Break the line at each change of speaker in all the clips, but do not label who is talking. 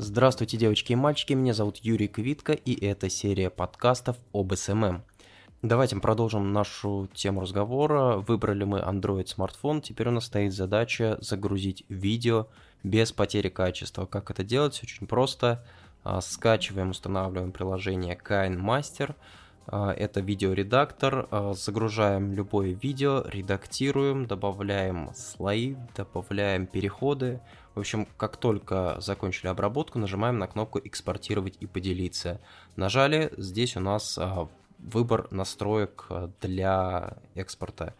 Здравствуйте, девочки и мальчики, меня зовут Юрий Квитко, и это серия подкастов об SMM. Давайте продолжим нашу тему разговора. Выбрали мы Android смартфон, теперь у нас стоит задача загрузить видео без потери качества. Как это делать? Очень просто. А, скачиваем, устанавливаем приложение KineMaster. А, это видеоредактор. А, загружаем любое видео, редактируем, добавляем слои, добавляем переходы, в общем, как только закончили обработку, нажимаем на кнопку «Экспортировать и поделиться». Нажали, здесь у нас а, выбор настроек а, для экспорта.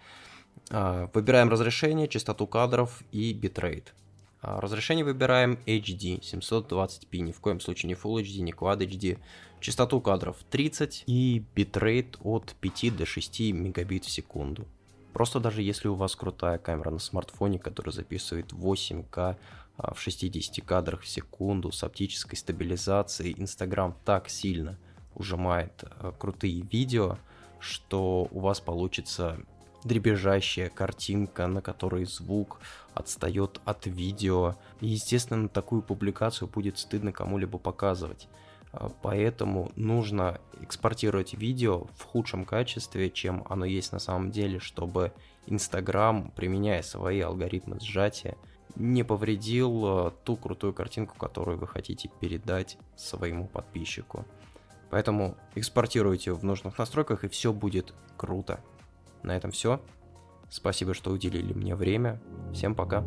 А, выбираем разрешение, частоту кадров и битрейт. Разрешение выбираем HD 720p, ни в коем случае не Full HD, не Quad HD. Частоту кадров 30 и битрейт от 5 до 6 мегабит в секунду. Просто даже если у вас крутая камера на смартфоне, которая записывает 8К а, в 60 кадрах в секунду с оптической стабилизацией. Инстаграм так сильно ужимает а, крутые видео, что у вас получится дребезжащая картинка, на которой звук отстает от видео. И, естественно, такую публикацию будет стыдно кому-либо показывать. А, поэтому нужно экспортировать видео в худшем качестве, чем оно есть на самом деле, чтобы Инстаграм, применяя свои алгоритмы сжатия, не повредил э, ту крутую картинку, которую вы хотите передать своему подписчику. Поэтому экспортируйте в нужных настройках, и все будет круто. На этом все. Спасибо, что уделили мне время. Всем пока.